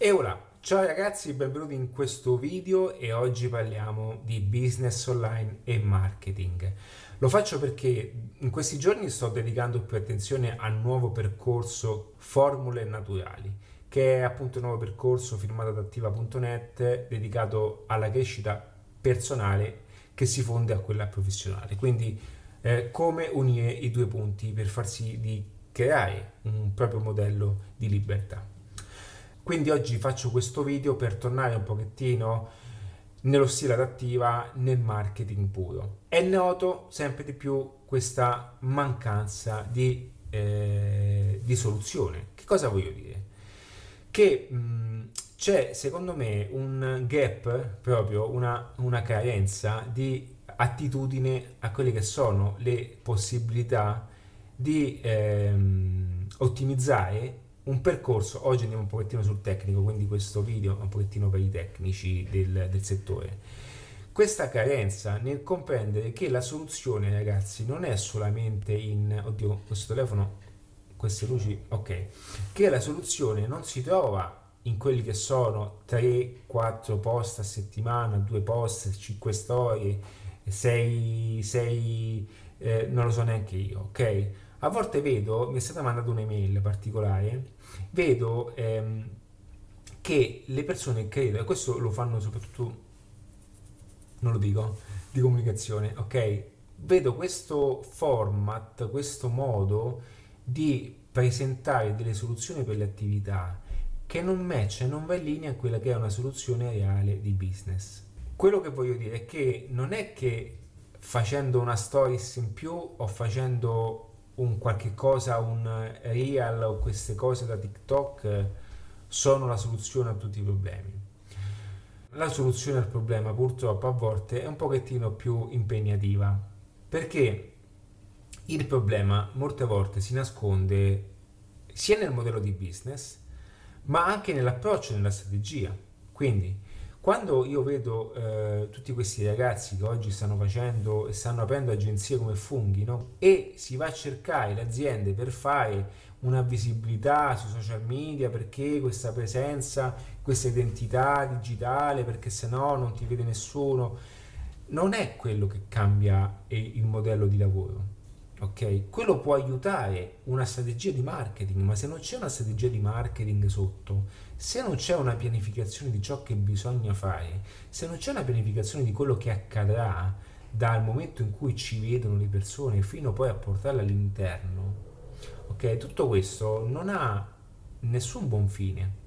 E ora, ciao ragazzi, benvenuti in questo video e oggi parliamo di business online e marketing. Lo faccio perché in questi giorni sto dedicando più attenzione al nuovo percorso Formule Naturali, che è appunto un nuovo percorso firmato da attiva.net dedicato alla crescita personale che si fonde a quella professionale. Quindi eh, come unire i due punti per far sì di creare un proprio modello di libertà. Quindi oggi faccio questo video per tornare un pochettino nello stile adattiva nel marketing puro. È noto sempre di più questa mancanza di, eh, di soluzione. Che cosa voglio dire? Che mh, c'è secondo me un gap, proprio una, una carenza di attitudine a quelle che sono le possibilità di ehm, ottimizzare un percorso, oggi andiamo un pochettino sul tecnico, quindi questo video è un pochettino per i tecnici del, del settore. Questa carenza nel comprendere che la soluzione, ragazzi, non è solamente in... Oddio, questo telefono, queste luci, ok. Che la soluzione non si trova in quelli che sono 3-4 post a settimana, 2 post, 5 storie, 6, 6 eh, non lo so neanche io, ok? A volte vedo, mi è stata mandata un'email particolare, vedo ehm, che le persone credono, e questo lo fanno soprattutto, non lo dico, di comunicazione, ok? Vedo questo format, questo modo di presentare delle soluzioni per le attività che non matcha e non va in linea con quella che è una soluzione reale di business. Quello che voglio dire è che non è che facendo una stories in più o facendo un qualche cosa, un real o queste cose da TikTok sono la soluzione a tutti i problemi. La soluzione al problema purtroppo a volte è un pochettino più impegnativa perché il problema molte volte si nasconde sia nel modello di business ma anche nell'approccio, nella strategia. Quindi quando io vedo eh, tutti questi ragazzi che oggi stanno facendo e stanno aprendo agenzie come funghi, no? e si va a cercare le aziende per fare una visibilità sui social media perché questa presenza, questa identità digitale, perché se no non ti vede nessuno, non è quello che cambia il modello di lavoro ok? Quello può aiutare una strategia di marketing, ma se non c'è una strategia di marketing sotto, se non c'è una pianificazione di ciò che bisogna fare, se non c'è una pianificazione di quello che accadrà dal momento in cui ci vedono le persone fino poi a portarle all'interno, ok? Tutto questo non ha nessun buon fine.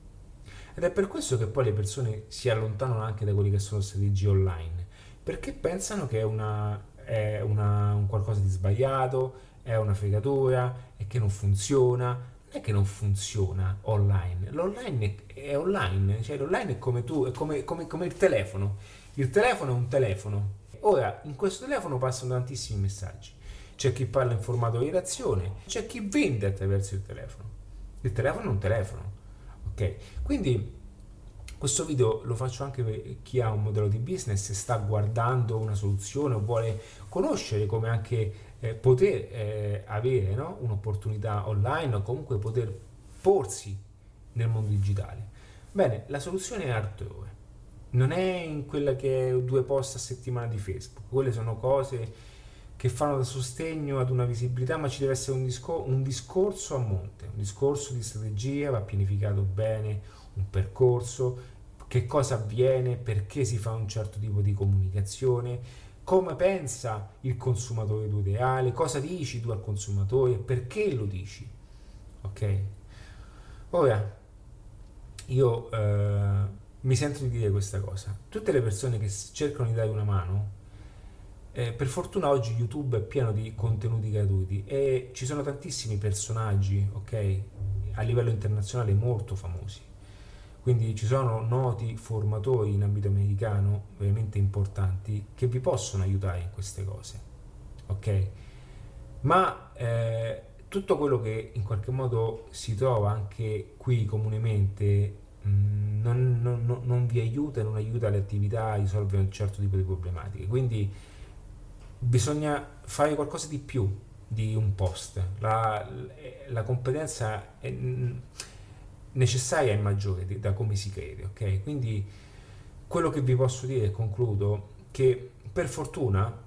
Ed è per questo che poi le persone si allontanano anche da quelle che sono strategie online, perché pensano che è una è una, un qualcosa di sbagliato, è una fregatura, è che non funziona. Non è che non funziona online, l'online è, online, cioè l'online è come tu, è come, come, come il telefono. Il telefono è un telefono. Ora, in questo telefono passano tantissimi messaggi. C'è chi parla in formato di redazione, c'è chi vende attraverso il telefono. Il telefono è un telefono. Ok? Quindi questo video lo faccio anche per chi ha un modello di business e sta guardando una soluzione o vuole conoscere come anche eh, poter eh, avere no? un'opportunità online o comunque poter porsi nel mondo digitale. Bene, la soluzione è altrove. Non è in quella che è due post a settimana di Facebook, quelle sono cose che fanno da sostegno ad una visibilità, ma ci deve essere un, discor- un discorso a monte, un discorso di strategia, va pianificato bene, un percorso, che cosa avviene, perché si fa un certo tipo di comunicazione, come pensa il consumatore tuo ideale, cosa dici tu al consumatore, perché lo dici. Ok? Ora, io eh, mi sento di dire questa cosa. Tutte le persone che cercano di dare una mano, eh, per fortuna oggi YouTube è pieno di contenuti gratuiti e ci sono tantissimi personaggi, ok? A livello internazionale molto famosi quindi ci sono noti formatori in ambito americano veramente importanti che vi possono aiutare in queste cose. Ok? Ma eh, tutto quello che in qualche modo si trova anche qui comunemente mh, mm, non, non, non, vi aiuta, non aiuta le attività a risolvere un certo tipo di problematiche. Quindi bisogna fare qualcosa di più di un post. La, la competenza è, necessaria è maggiore di, da come si crede, ok? Quindi quello che vi posso dire e concludo che per fortuna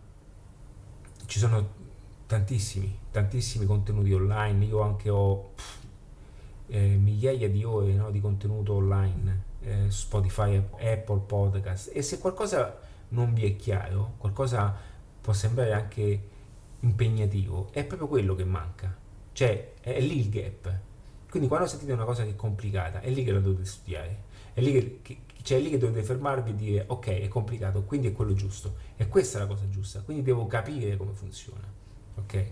ci sono tantissimi, tantissimi contenuti online, io anche ho pff, eh, migliaia di ore no, di contenuto online, eh, Spotify, Apple Podcast e se qualcosa non vi è chiaro, qualcosa può sembrare anche impegnativo, è proprio quello che manca, cioè è lì il gap. Quindi quando sentite una cosa che è complicata, è lì che la dovete studiare, è lì che, che, cioè è lì che dovete fermarvi e dire ok è complicato, quindi è quello giusto, e questa è la cosa giusta, quindi devo capire come funziona, ok?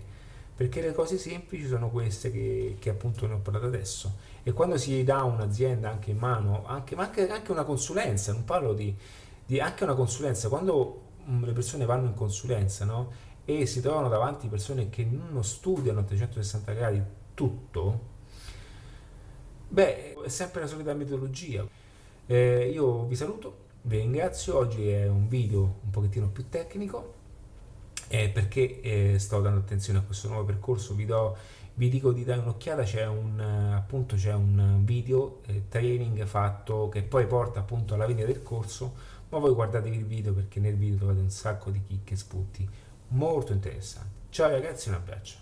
Perché le cose semplici sono queste che, che appunto ne ho parlato adesso. E quando si dà un'azienda anche in mano, anche, ma anche, anche una consulenza, non parlo di, di anche una consulenza, quando mm, le persone vanno in consulenza no? e si trovano davanti persone che non studiano a 360 gradi tutto, beh, è sempre la solita metodologia. Eh, io vi saluto, vi ringrazio, oggi è un video un pochettino più tecnico eh, perché eh, sto dando attenzione a questo nuovo percorso, vi, do, vi dico di dare un'occhiata, c'è un, appunto, c'è un video eh, training fatto che poi porta appunto alla fine del corso, ma voi guardatevi il video perché nel video trovate un sacco di chicche e spunti molto interessanti. Ciao ragazzi, un abbraccio.